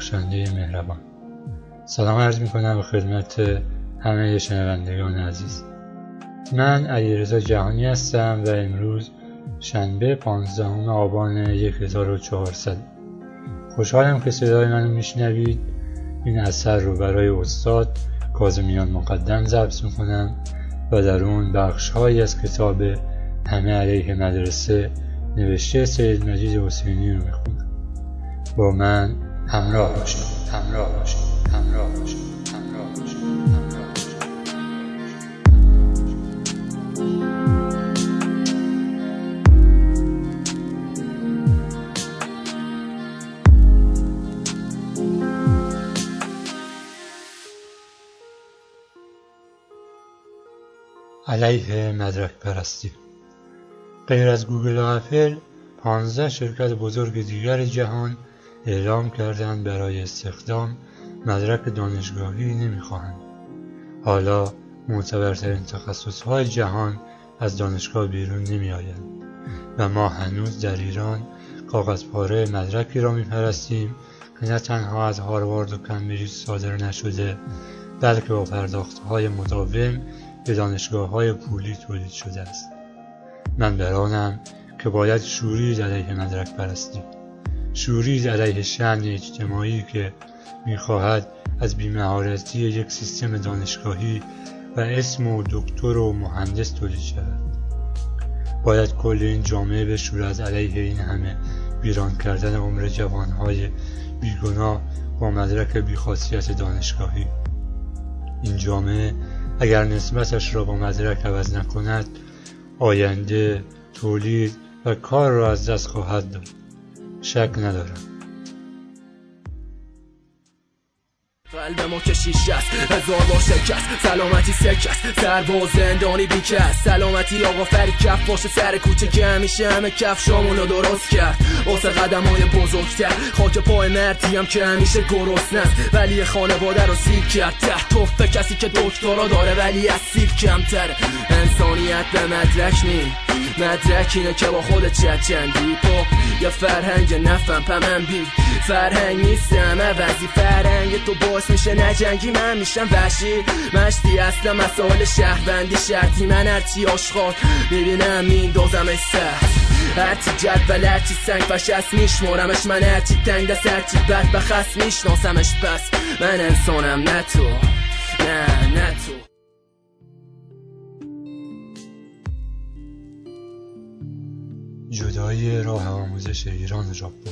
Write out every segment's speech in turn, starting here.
بخشنده مهربان. سلام عرض می کنم به خدمت همه شنوندگان عزیز. من علیرضا جهانی هستم و امروز شنبه 15 آبان 1400 خوشحالم که صدای منو میشنوید. این اثر رو برای استاد کازمیان مقدم ضبط می‌کنم و در اون بخش از کتاب همه علیه مدرسه نوشته سید مجید حسینی رو می‌خونم. با من همراه باشید. همراه باشید. همراه باشید. همراه باشید. علیه مدرک پرستی. غیر از گوگل و اپل 15 شرکت بزرگ دیگر جهان اعلام کردند برای استخدام مدرک دانشگاهی نمی‌خواهند. حالا معتبرترین های جهان از دانشگاه بیرون نمی آیند و ما هنوز در ایران کاغذ پاره مدرکی را میپرستیم که نه تنها از هاروارد و کمبریج صادر نشده بلکه با های مداوم به دانشگاه های پولی تولید شده است. من برانم که باید شوری علیه مدرک پرستی شوری علیه شن اجتماعی که می‌خواهد از بیمهارتی یک سیستم دانشگاهی و اسم و دکتر و مهندس تولید شود. باید کل این جامعه بشورد علیه این همه ویران کردن عمر جوانهای بیگناه با مدرک بیخاصیت دانشگاهی. این جامعه اگر نسبتش را با مدرک عوض نکند آینده تولید و کار را از دست خواهد داد. شک ندارم. قلب ما که شیشه است هزار بار شکست سلامتی سکست با زندانی بیکست. سلامتی آقا فری کف باشه سر کوچه که همیشه همه کفشامونو درست کرد. واسه قدم های بزرگتر خاک پای مردی هم که همیشه گرست نست. ولی خانواده رو سیر کرد تحت توفه کسی که دکترا داره ولی از سیر کمتره انسانیت به مدرک نی. مدرک اینه که با خود چندی پا یا فرهنگ نفهم پمن بی. فرهنگ نیستم عوضی فرهنگ تو باس میشه نجنگی من میشم وحشی. مشتی اصلا مسائل شهروندی شرطی. من هرچی آشغال ببینم میندازم سر هرچی جد و هرچی سنگ فشست میشمارمش من. هرچی تنگ دست هرچی بد بخست میشناسمش پس. من انسانم نه تو. نه نه تو. جدایی راه آموزش ایران و ژاپن.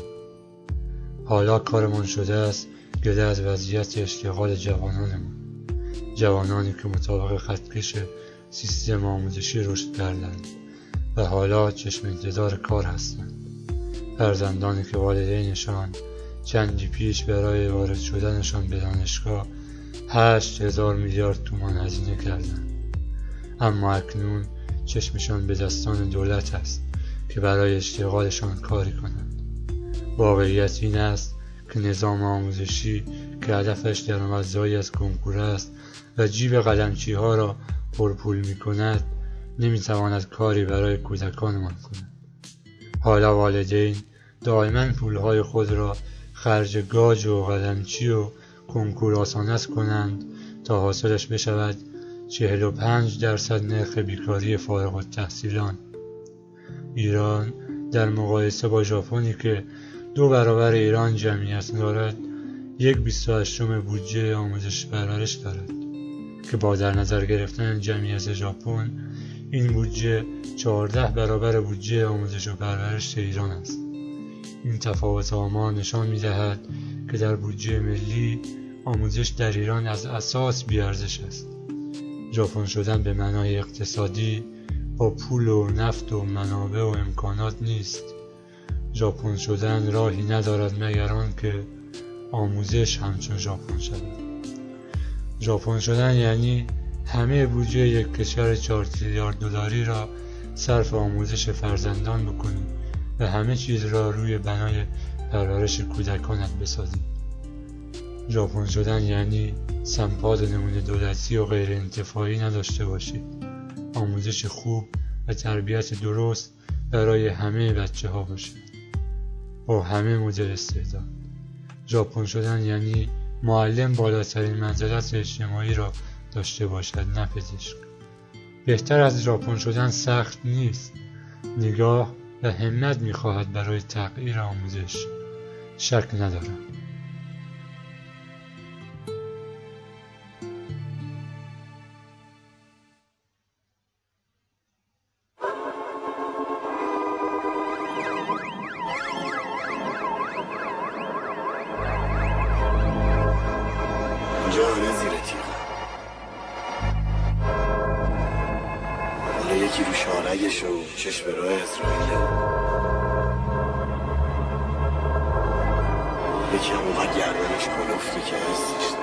حالا کارمان شده است گله از وضعیت اشتغال جوانانمون. جوانانی که مطابق خطکش سیستم آموزشی رشد کردند و حالا چشم انتظار کار هستند. فرزندانی که والدینشان چندی پیش برای وارد شدنشان به دانشگاه هشت هزار میلیارد تومان هزینه کردند. اما اکنون چشمشان به دستان دولت است. که برای اشتغالشان کاری کنند. واقعیت این است که نظام آموزشی که هدفش درآمدزایی از کنکور است و جیب قلمچی ها را پرپول می کند نمی تواند کاری برای کودکانمان کند. حالا والدین دائما پولهای خود را خرج گاج و قلمچی و کنکور آسانت کنند تا حاصلش بشود چهل و پنج درصد نرخ بیکاری فارغ التحصیلان ایران در مقایسه با ژاپنی که دو برابر ایران جمعیت دارد یک بیست و بودجه آموزش پرورش دارد که با در نظر گرفتن جمعیت ژاپن این بودجه چهارده برابر بودجه آموزش و پرورش ایران است. این تفاوت آمار نشان می دهد که در بودجه ملی آموزش در ایران از اساس بیارزش است. ژاپن شدن به معنای اقتصادی با پول و نفت و منابع و امکانات نیست. ژاپن شدن راهی ندارد مگر که آموزش همچون ژاپن شود. ژاپن شدن یعنی همه بودجه یک کشور چهار تریلیارد دلاری را صرف آموزش فرزندان بکنید و همه چیز را روی بنای پرورش کودکانت بسازید ژاپن شدن یعنی سمپاد نمونه دولتی و غیر انتفاعی نداشته باشید آموزش خوب و تربیت درست برای همه بچه ها باشد با همه مدل استعداد. ژاپن شدن یعنی معلم بالاترین منزلت اجتماعی را داشته باشد نه پزشک. بهتر از ژاپن شدن سخت نیست. نگاه و همت می‌خواهد برای تغییر آموزش. شک ندارم. میگم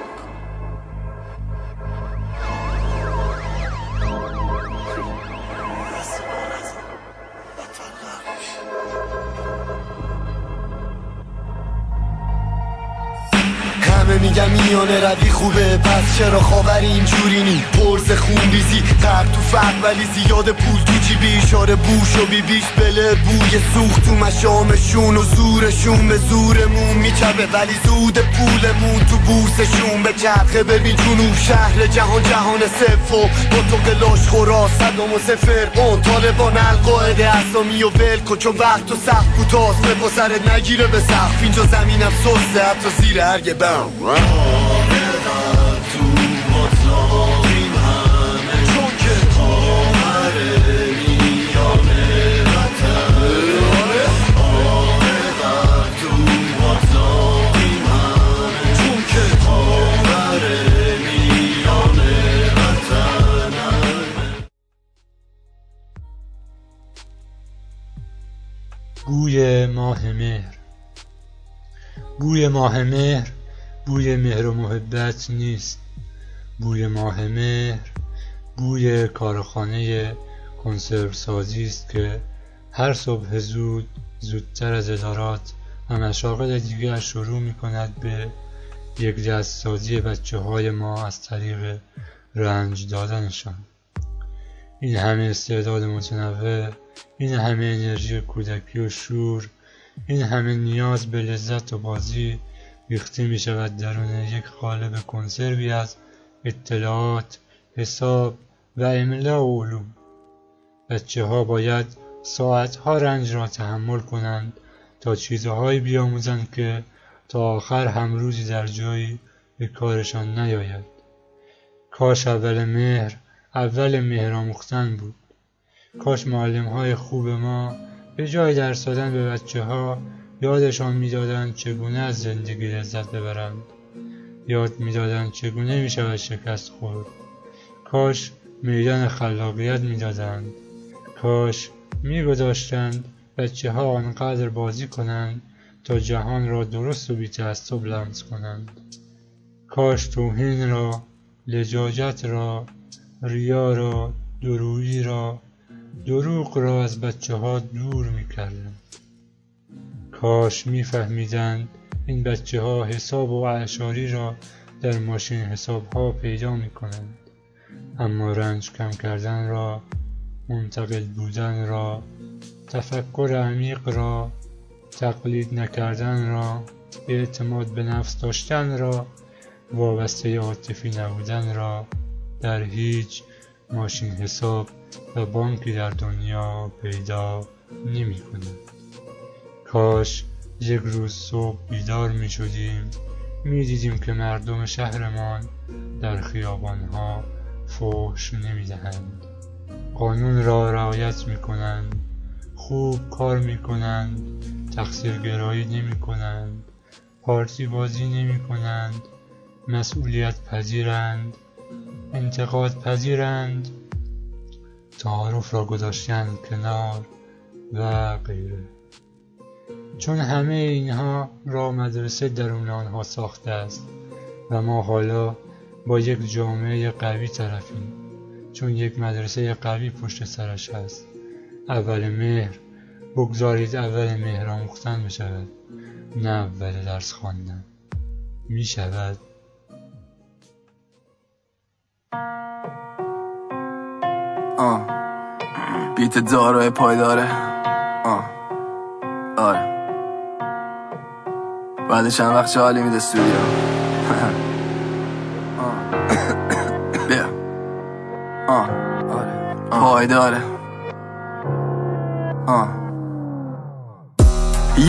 میانه روی خوبه پس چرا خاوری اینجوری نی؟ پرز خون ریزی قرد تو فرق ولی زیاد پول تو جیبی. اشاره بوش و بیبیش بله بوی سوخت تو مشامشون و زورشون به زورمون میچبه ولی زود پولمون تو بورسشون به چرخه. ببین جنوب شهر جهان جهان صف و با تو قلاش خورا. صدام و سفر اون طالبان القاعده اسامی و ول چون وقت و سخت کوتاست. به سرت نگیره به سخت اینجا زمینم سسته حتی زیر هرگه بم. ماه مهر بوی مهر و محبت نیست. بوی ماه مهر بوی کارخانه کنسرو سازی است که هر صبح زود زودتر از ادارات و مشاغل دیگر شروع می کند به یک دست سازی بچه های ما از طریق رنج دادنشان. این همه استعداد متنوع این همه انرژی کودکی و شور این همه نیاز به لذت و بازی ریخته می شود درون یک قالب کنسروی از اطلاعات حساب و املا و علوم. بچه ها باید ساعتها رنج را تحمل کنند تا چیزهایی بیاموزند که تا آخر هم روزی در جایی به کارشان نیاید. کاش اول مهر اول مهر بود. کاش معلم های خوب ما به جای درس دادن به بچه ها یادشان می‌دادند چگونه از زندگی لذت ببرند. یاد می‌دادند چگونه می شود شکست خورد. کاش میدان خلاقیت می‌دادند. کاش میگذاشتند بچه ها آنقدر بازی کنند تا جهان را درست و بیتعصب لمس کنند. کاش توهین را لجاجت را ریا را درویی را دروغ را از بچه ها دور می‌کردند. کاش میفهمیدند این بچه ها حساب و اعشاری را در ماشین حساب ها پیدا می کنند اما رنج کم کردن را منتقل بودن را تفکر عمیق را تقلید نکردن را اعتماد به نفس داشتن را وابسته عاطفی نبودن را در هیچ ماشین حساب و بانکی در دنیا پیدا نمی کنند. کاش یک روز صبح بیدار می شدیم می دیدیم که مردم شهرمان در خیابانها فحش نمی دهند قانون را رعایت می کنند خوب کار می کنند تقصیر گرایی نمی کنند پارتی بازی نمی کنند مسئولیت پذیرند انتقاد پذیرند تعارف را گذاشتند کنار و غیره. چون همه اینها را مدرسه درون آنها ساخته است و ما حالا با یک جامعه قوی طرفیم چون یک مدرسه قوی پشت سرش هست. اول مهر بگذارید اول مهر آموختن بشود نه اول درس خواندن. می شود آه. بیت دارو پایداره. آه. آره. بعد چند وقت چه حالی میده استودیو؟ بیا. آه. آره. داره آه.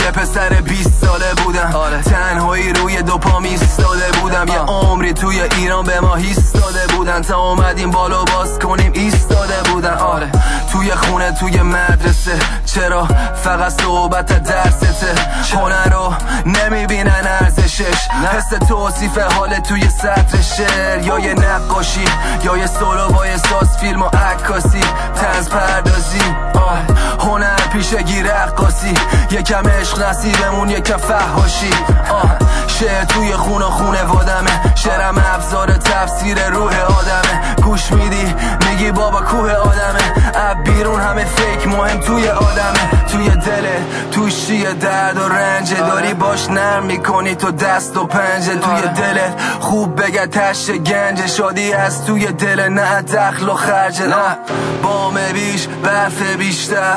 یه پسر 20 ساله بودم. آره. تنهایی روی دو پا میستاده بودم. یه عمری توی ایران به ما ایستاده بودن. تا اومدیم بالا باز کنیم ایستاده بودن. آره. توی خونه توی مدرسه. چرا؟ فقط صحبت درسته. هنر رو نمی‌بینن ارزشش. حس توصیف حال توی سطر شعر. یا یه نقاشی یا یه سولو با ساز فیلم و عکاسی. تنز پردازی. آه. هنر پیشگی رقاسی یکم عشق نصیبمون یکم فهاشی آه. شعر توی خون و خونه وادمه. شعرم ابزار تفسیر روح آدمه. گوش میدی؟ میگی بابا کوه آدمه. اب بیرون همه فکر مهم توی آدمه. توی دله توشی درد و رنج. داری باش نرم می‌کنی تو دست و پنجه. توی آره. دلت خوب بگه تش گنج. شادی از توی دل نه دخل و خرج. نه. بام بیش برف بیشتر.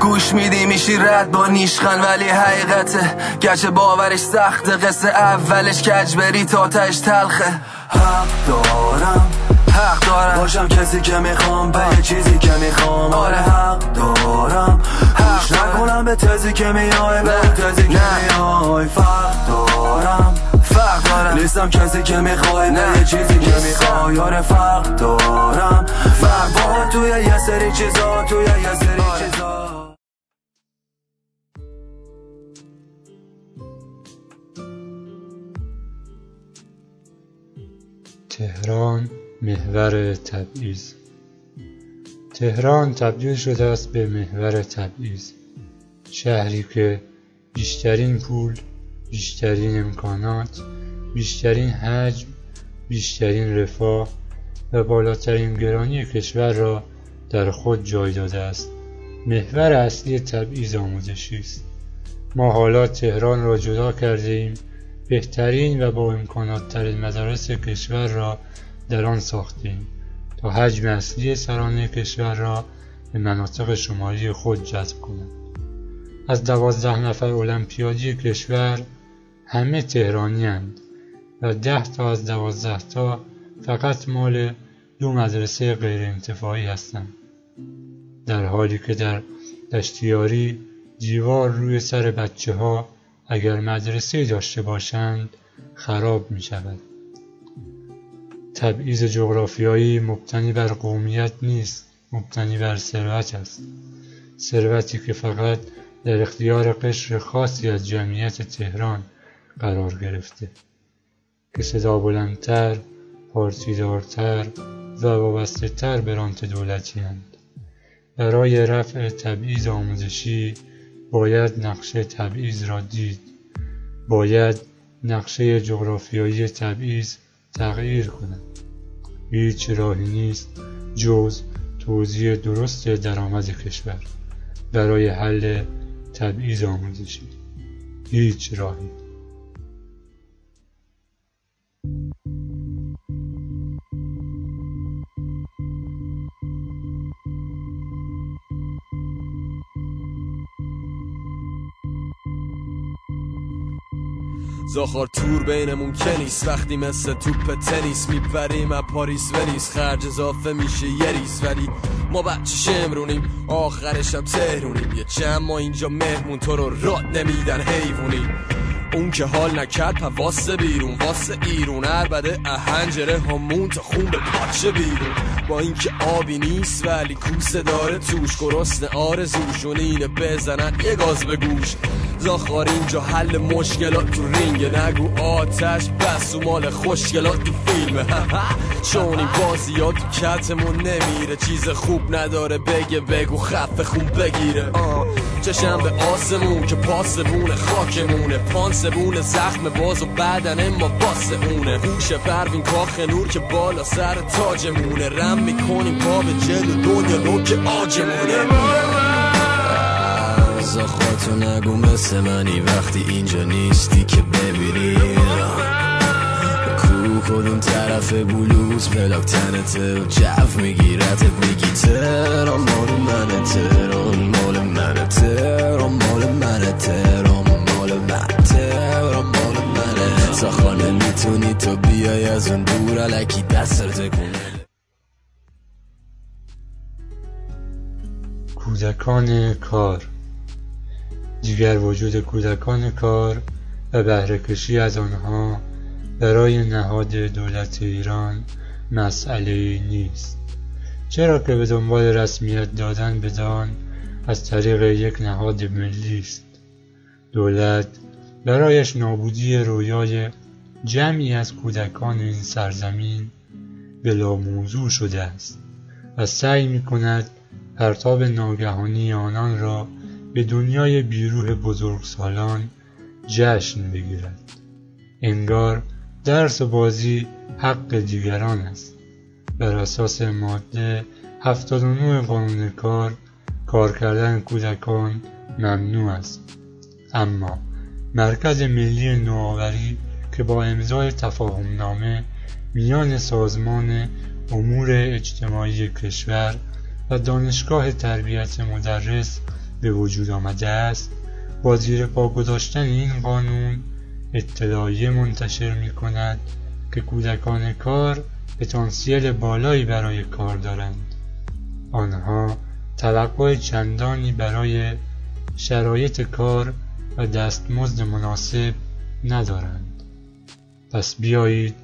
گوش میدی؟ میشی رد با نیشخن ولی حقیقته. گرچه باورش سخته قصه اولش کج بری تا تش تلخه. حق دارم. حق دارم. باشم کسی که می‌خوام به یه چیزی که می‌خوام. آره. حق دارم. حق نکنم به تزی که میای به تزی که میای. فرق دارم. فرق دارم. نیستم کسی که می‌خوای به یه چیزی که می‌خوای. آره فرق دارم. فرق با توی یه سری چیزا توی یه سری آره. چیزا. تهران محور تبعیض. تهران تبدیل شده است به محور تبعیض. شهری که بیشترین پول بیشترین امکانات بیشترین حجم بیشترین رفاه و بالاترین گرانی کشور را در خود جای داده است. محور اصلی تبعیض آموزشی است. ما حالا تهران را جدا کرده ایم بهترین و با امکانات ترین مدارس کشور را در آن ساختیم تا حجم اصلی سرانه کشور را به مناطق شمالی خود جذب کنند. از دوازده نفر المپیادی کشور همه تهرانی هند و ده تا از دوازده تا فقط مال دو مدرسه غیر انتفاعی هستند. در حالی که در دشتیاری دیوار روی سر بچه ها اگر مدرسه داشته باشند خراب می شود تبعیض جغرافیایی مبتنی بر قومیت نیست مبتنی بر ثروت است. ثروتی که فقط در اختیار قشر خاصی از جمعیت تهران قرار گرفته. که صدا بلندتر پارتیدارتر و وابسته تر به رانت دولتی هند. برای رفع تبعیض آموزشی باید نقشه تبعیض را دید. باید نقشه جغرافیایی تبعیض تغییر کند. هیچ راهی نیست جز توزیع درست درآمد کشور. برای حل تبعیض آموزشی. هیچ راهی. زاخار تور بینمون که نیست. وقتی مثل توپ تنیس می‌بریم از پاریس ونیس خرج اضافه میشه یه ریز. ولی ما بچه شمرونیم آخرشم تهرونیم. یه چند ما اینجا مهمون تو رو راد نمیدن حیوونی اون که حال نکرد پا واسه بیرون. واسه ایرون. بده اهنجره همون تا خون به پاچه بیرون. با اینکه آبی نیست ولی کوسه داره توش. گرسنه آرزوشون اینه بزنن یه گاز به گوش. زاخار اینجا حل مشکلات تو رینگ. نگو آتش بس و مال خوشگلات تو فیلمه چون این بازی ها کتمون نمیره. چیز خوب نداره بگه بگو خفه خون بگیره. چشم به آسمون که پاسبون خاکمونه. پانسبون زخم باز و بدن ما باس اونه هوش کاخ نور که بالا سر تاجمونه. رم می‌کنیم پا به جلو دنیا که آجمونه خاطر نگو مثل منی. وقتی اینجا نیستی که ببینی کو کدوم طرف بلوز. پلاک تنته و جف میگیرتت میگی ترام مال منه. ترام مال منه. ترام مال منه. ترام مال منه. ترام گستاخانه می‌تونی تو بیای از اون دور علکی دست تکونه کودکان کار. دیگر وجود کودکان کار و بهرهکشی از آنها برای نهاد دولت ایران مسئله نیست. چرا که به دنبال رسمیت دادن بدان از طریق یک نهاد ملی است؟ دولت برایش نابودی رویای جمعی از کودکان این سرزمین بلا موضوع شده است و سعی می کند پرتاب ناگهانی آنان را به دنیای بیروح بزرگسالان جشن بگیرد. انگار درس بازی حق دیگران است. بر اساس ماده 79 قانون کار کار کردن کودکان ممنوع است. اما مرکز ملی نوآوری که با امضای تفاهم نامه میان سازمان امور اجتماعی کشور و دانشگاه تربیت مدرس به وجود آمده است. با زیر پا گذاشتن این قانون اطلاعیه منتشر می کند که کودکان کار پتانسیل بالایی برای کار دارند. آنها توقع چندانی برای شرایط کار و دستمزد مناسب ندارند. پس بیایید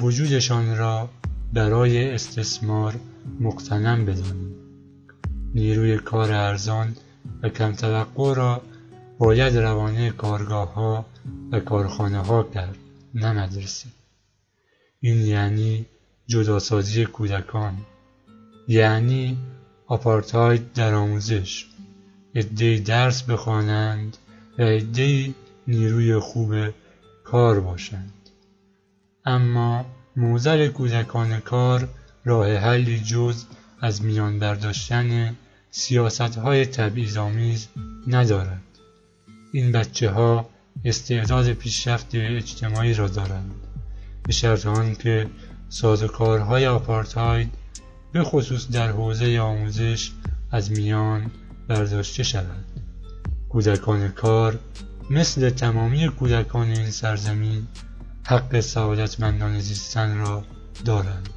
وجودشان را برای استثمار مقتنم بدانیم. نیروی کار ارزان و کم توقع را باید روانه کارگاه ها و کارخانه ها کرد نه مدرسه. این یعنی جداسازی کودکان. یعنی آپارتاید در آموزش. عدهای درس بخوانند و عدهای نیروی خوب کار باشند. اما موزل کودکان کار راه حلی جز از میان برداشتن سیاست های تبعیض‌آمیز ندارد. این بچه ها استعداد پیشرفت اجتماعی را دارند به شرط آنکه سازوکارهای آپارتاید به خصوص در حوزه آموزش از میان برداشته شود کودکان کار مثل تمامی کودکان این سرزمین حق سعادتمندانه زیستن را دارند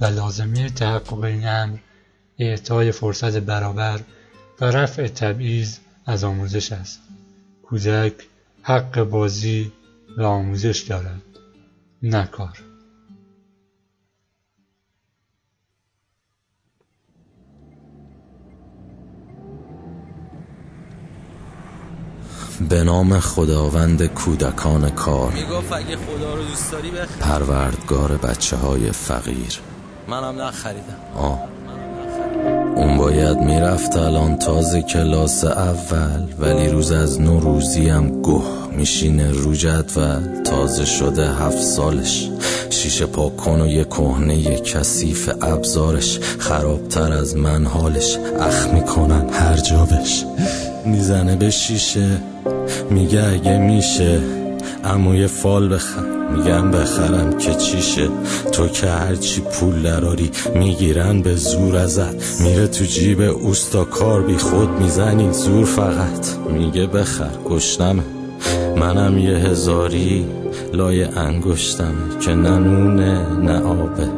و لازمه تحقق این امر اعطای فرصت برابر و رفع تبعیض از آموزش است. کودک حق بازی و آموزش دارد نه کار. به نام خداوند کودکان کار. می‌گفت اگه خدا رو دوست داری بخ پروردگار بچه های فقیر. منم نخریدم. آه. اون باید می‌رفت الان تازه کلاس اول ولی روز از نو روزی هم گه میشینه رو جدول. تازه شده هفت سالش. شیشه پاکن و یه کهنه یه کثیف ابزارش. خرابتر از من حالش. اخ می‌کنن هر جابش. می‌زنه به شیشه. میگه اگه میشه اما یه فال بخر. میگم بخرم که چیشه. تو که هرچی پول دراری می‌گیرن به زور ازت. میره تو جیب اوستا کار بی خود می‌زنی زور فقط. میگه بخر گشتمه منم یه هزاری لای انگشتمه که نه نونه نه آبه.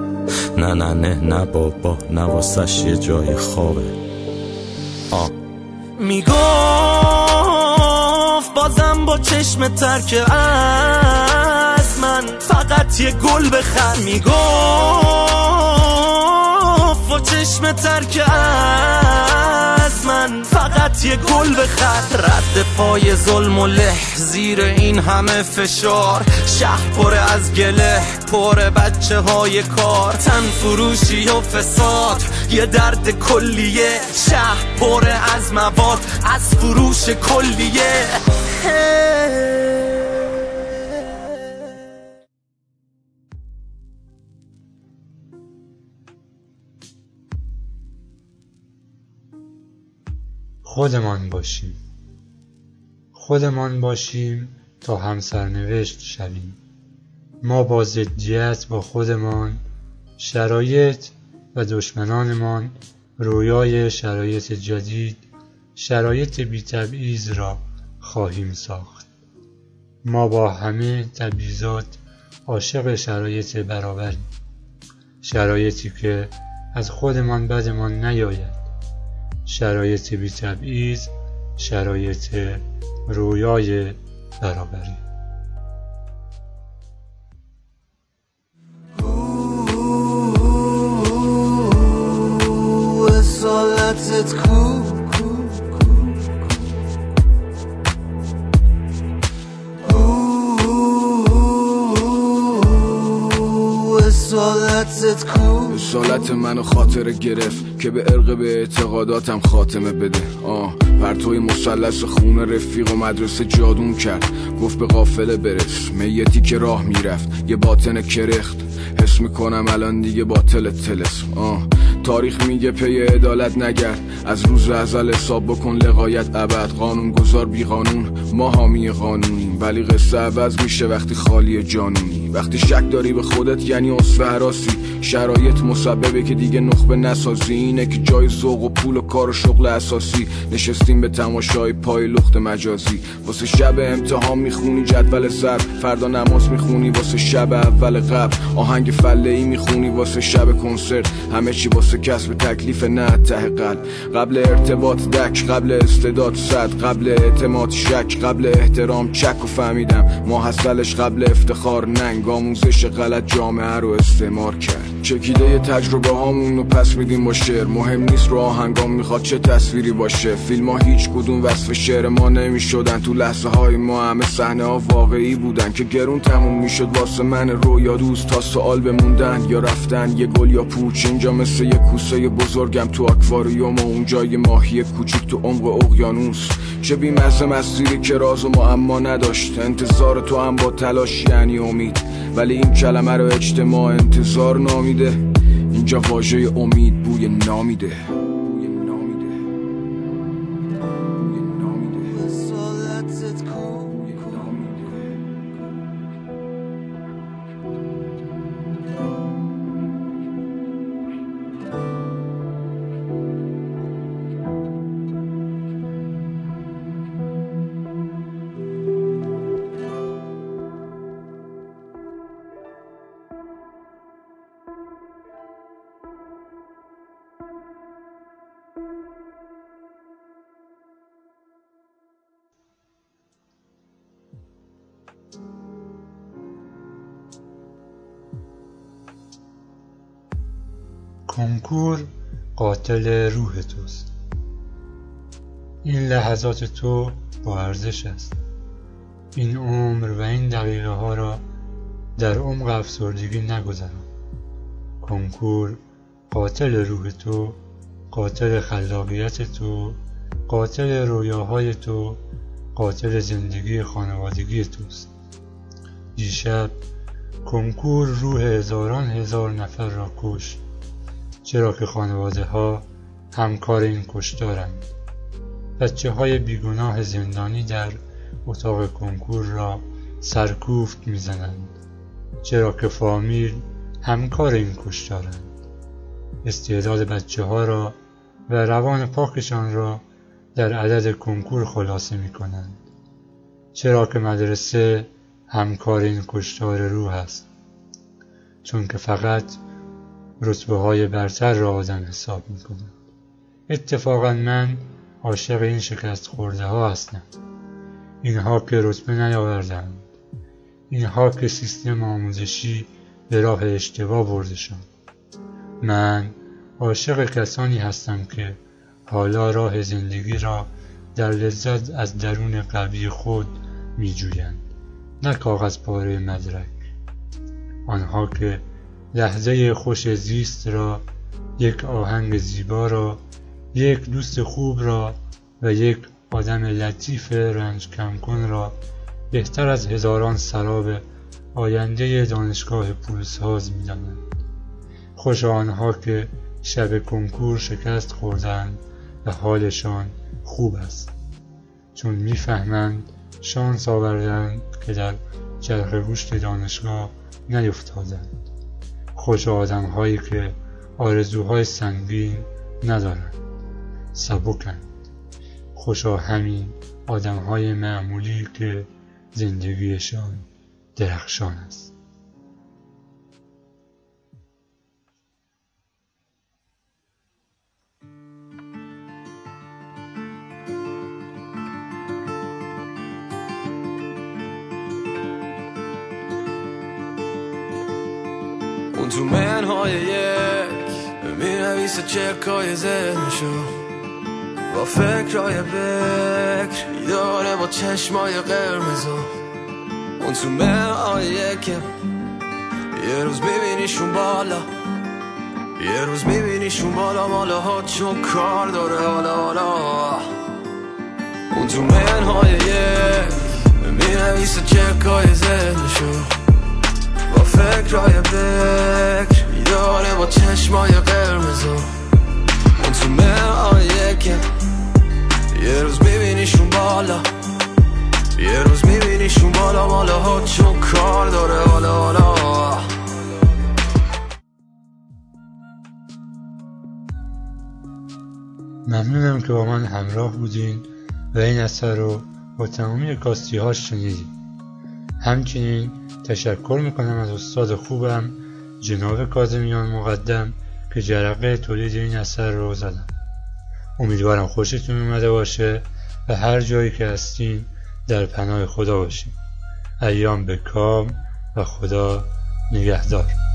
نه نه نه نه بابا نه واسش یه جای خوابه. آه می‌گفت بازم با چشم ترک من فقط یه گل بخر می‌گفت. و چشم ترک از من فقط یه گل بخر رد پای ظلم و له زیر این همه فشار. شهر پر از گله پر بچه های کار. تن فروشی و فساد یه درد کلیه. شهر پر از مواد از فروش کلیه. خودمان باشیم. خودمان باشیم تا هم سرنوشت شویم. ما با ضدیت با خودمان شرایط و دشمنانمان رویای شرایط جدید شرایط بیتبعیض را خواهیم ساخت. ما با همه تبعیضات عاشق شرایط برابریم. شرایطی که از خودمان بدمان نیاید. شرایط بی تبعیض شرایط رویای برابری. سالت منو خاطره گرفت که به عرق به اعتقاداتم خاتمه بده. آه پرتوی مسلس خونه رفیق و مدرسه جادون کرد. گفت به قافله برس میتی که راه می‌رفت. یه باطن کرخت. حس می‌کنم الان دیگه باطل تلس. آه تاریخ میگه پی عدالت نگرد. از روز ازل حساب بکن لقایت ابد. قانون گذار بی قانون ما حامی قانونیم ولی قصه عوض میشه وقتی خالی جانونی وقتی شک داری به خودت یعنی اصفه حراسی. شرایط مسببه که دیگه نخبه نسازی. اینه که جای ذوق و پول و کار و شغل اساسی. نشستیم به تماشای پای لخت مجازی. واسه شب امتحان می‌خونی جدول سر. فردا نماز می‌خونی واسه شب اول قبل. آهنگ فله ای می‌خونی واسه شب کنسرت. همه چی واسه کسب تکلیف نه ته قلب. قبل ارتباط دک قبل استعداد صد. قبل اعتماد شک قبل احترام چک و فهمیدم. ما حسلش قبل افتخار ننگ. آموزش غلط جامعه رو استعمار کرد. چکیده تجربه هامون رو پس میدیم با شعر. مهم نیست رو آهنگام می‌خواد چه تصویری باشه. فیلم ها هیچ کدوم وصف شعر ما نمی‌شدن. تو لحظه های ما همه صحنه ها واقعی بودن که گرون تموم می‌شد. واسه من رویا دوست تا سوال بموندن. یا رفتن یه گل یا پوچ. اینجا مثل یه کوسه بزرگم تو اکواریوم و اونجا یه ماهی کوچیک تو عمق اقیانوس. چه بیمزه مسیری که راز و معما نداشت. انتظار تو هم با تلاش یعنی امید. ولی این کلمه رو اجتماع انتظار نامیده. اینجا واژه امید بوی نامیده. کنکور قاتل روح توست. این لحظات تو با ارزش است. این عمر و این دقیقه ها را در عمق افسردگی نگذران. کنکور قاتل روح تو قاتل خلاقیت تو قاتل رویاهای تو قاتل زندگی خانوادگی توست. دیشب کنکور روح هزاران هزار نفر را کش چرا که خانواده ها همکار این کشتارند. بچه های بیگناه زندانی در اتاق کنکور را سرکوفت می‌زنند. چرا که فامیل همکار این کشتارند. استعداد بچه ها را و روان پاکشان را در عدد کنکور خلاصه می کنند چرا که مدرسه همکار این کشتار روح است. چون که فقط رتبه های برتر را آدم حساب می کنند اتفاقا من عاشق این شکست خورده ها هستم. اینها که رتبه نیاوردند اینها که سیستم آموزشی به راه اشتباه بردشان من عاشق کسانی هستم که حالا راه زندگی را در لذت از درون قلبی خود می جویند نه کاغذ پاره مدرک. آنها که لحظه خوش زیست را یک آهنگ زیبا را یک دوست خوب را و یک آدم لطیف رنج کم کن را. بهتر از هزاران سراب آینده دانشگاه پولساز می دانند. خوش آنها که شب کنکور شکست خوردند و حالشان خوب است. چون می‌فهمند شانس آوردند که در چرخ گوشت دانشگاه نیفتادند. خوش آدم هایی که آرزوهای سنگین ندارند. سبکند. خوشا همین آدم های معمولی که زندگیشان درخشان است. اون تو منهای یک. می نویسه چکای ذهنشو با فکرهای بکر. داره با چشمای قرمزو اون تو منهای یک یه روز ببینیشون بالا یه روز میبینیشون بالا. مالا ها چون کار داره. حالا حالا. اون تو منهای یک. می نویسه چکای ذهنشو با فکرهای بکر داره با چشمای قرمزو اون تو مهایه که یه روز میبینیشون بالا. یه روز میبینیشون بالا. مالا ها چون کار داره. حالا حالا. ممنونم که با من همراه بودین و این اثر رو با تمامی کاستی ها شنیدین. همچنین تشکر می‌کنم از استاد خوبم جناب کازمیان مقدم که جرقه تولید این اثر رو زدم امیدوارم خوشتون اومده باشه و هر جایی که هستین در پناه خدا باشین. ایام به کام و خدا نگهدار.